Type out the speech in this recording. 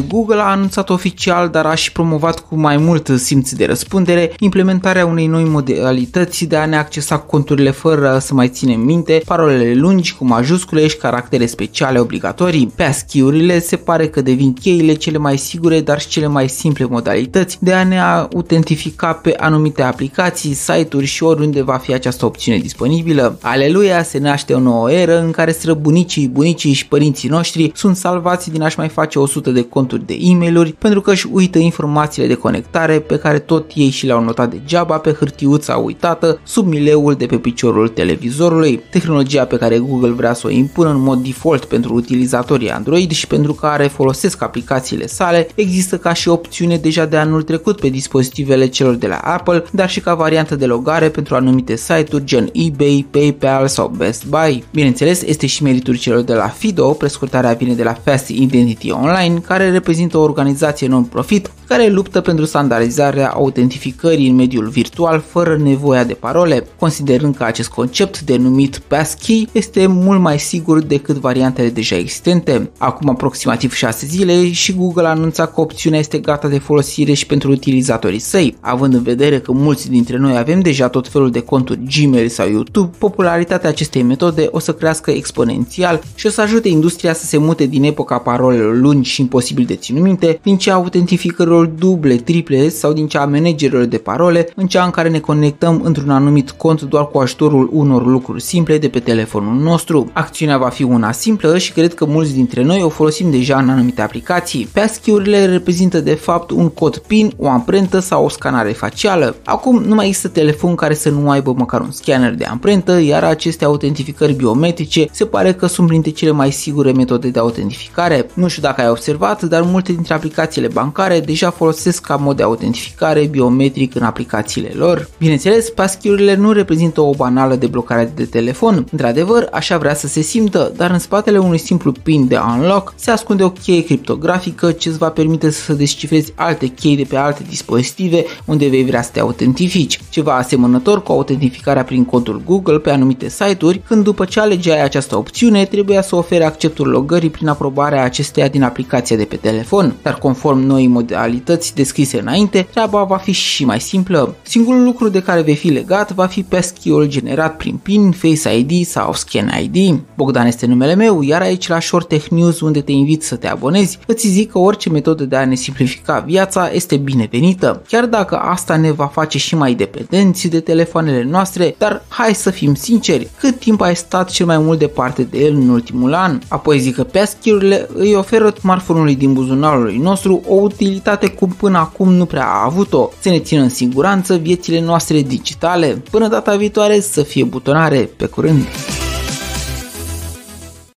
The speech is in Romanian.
Google a anunțat oficial, dar a și promovat cu mai mult simț de răspundere implementarea unei noi modalități de a ne accesa conturile fără să mai ținem minte parolele lungi cu majuscule și caractere speciale obligatorii. Passkey-urile se pare că devin cheile cele mai sigure, dar și cele mai simple modalități de a ne autentifica pe anumite aplicații, site-uri și oriunde va fi această opțiune disponibilă. Aleluia, se naște o nouă eră în care străbunicii, bunicii și părinții noștri sunt salvați din a-și mai face 100 de conturi de e-mail-uri pentru că își uită informațiile de conectare pe care tot ei și le-au notat degeaba pe hârtiuța uitată sub mileul de pe piciorul televizorului. Tehnologia pe care Google vrea să o impună în mod default pentru utilizatorii Android și pentru care folosesc aplicațiile sale există ca și opțiune deja de anul trecut pe dispozitivele celor de la Apple, dar și ca variantă de logare pentru anumite site-uri gen eBay, PayPal sau Best Buy. Bineînțeles, este și meritul celor de la FIDO, prescurtarea vine de la Fast Identity Online, care reprezintă o organizație non-profit care luptă pentru standardizarea autentificării în mediul virtual fără nevoia de parole, considerând că acest concept denumit passkey este mult mai sigur decât variantele deja existente. Acum aproximativ 6 zile și Google a anunțat că opțiunea este gata de folosire și pentru utilizatorii săi, având în vedere că mulți dintre noi avem deja tot felul de conturi Gmail sau YouTube, popularitatea acestei metode o să crească exponențial și o să ajute industria să se mute din epoca parolelor lungi și imposibil de ținut minte, din cea autentificărilor duble, triple sau din cea a managerilor de parole, în cea în care ne conectăm într-un anumit cont doar cu ajutorul unor lucruri simple de pe telefonul nostru. Acțiunea va fi una simplă și cred că mulți dintre noi o folosim deja în anumite aplicații. Passkey-urile reprezintă de fapt un cod PIN, o amprentă sau o scanare facială. Acum nu mai există telefon care să nu aibă măcar un scanner de amprentă, iar aceste autentificări biometrice se pare că sunt printre cele mai sigure metode de autentificare. Nu știu dacă ai observat, dar multe dintre aplicațiile bancare deja folosesc ca mod de autentificare biometric în aplicațiile lor. Bineînțeles, passkey-urile nu reprezintă o banală deblocare de telefon. Într-adevăr, așa vrea să se simtă, dar în spatele unui simplu PIN de unlock se ascunde o cheie criptografică ce îți va permite să descifrezi alte chei de pe alte dispozitive unde vei vrea să te autentifici. Ceva asemănător cu autentificarea prin contul Google pe anumite site-uri, când după ce alegeai această opțiune, trebuia să ofere acceptul logării prin aprobarea acesteia din aplicația de pe telefon. Dar conform noii modalități modalități descrise înainte, treaba va fi și mai simplă. Singurul lucru de care vei fi legat va fi passkey-ul generat prin PIN, Face ID sau Scan ID. Bogdan este numele meu, iar aici la Short Tech News unde te invit să te abonezi, îți zic că orice metodă de a ne simplifica viața este binevenită, chiar dacă asta ne va face și mai dependenți de telefoanele noastre, dar hai să fim sinceri, cât timp ai stat cel mai mult departe de el în ultimul an? Apoi zic că passkey-urile îi oferă smartphone-ului din buzunarul nostru o utilitate cum până acum nu prea a avut-o, să ne țină în siguranță viețile noastre digitale. Până data viitoare să fie butonare, pe curând!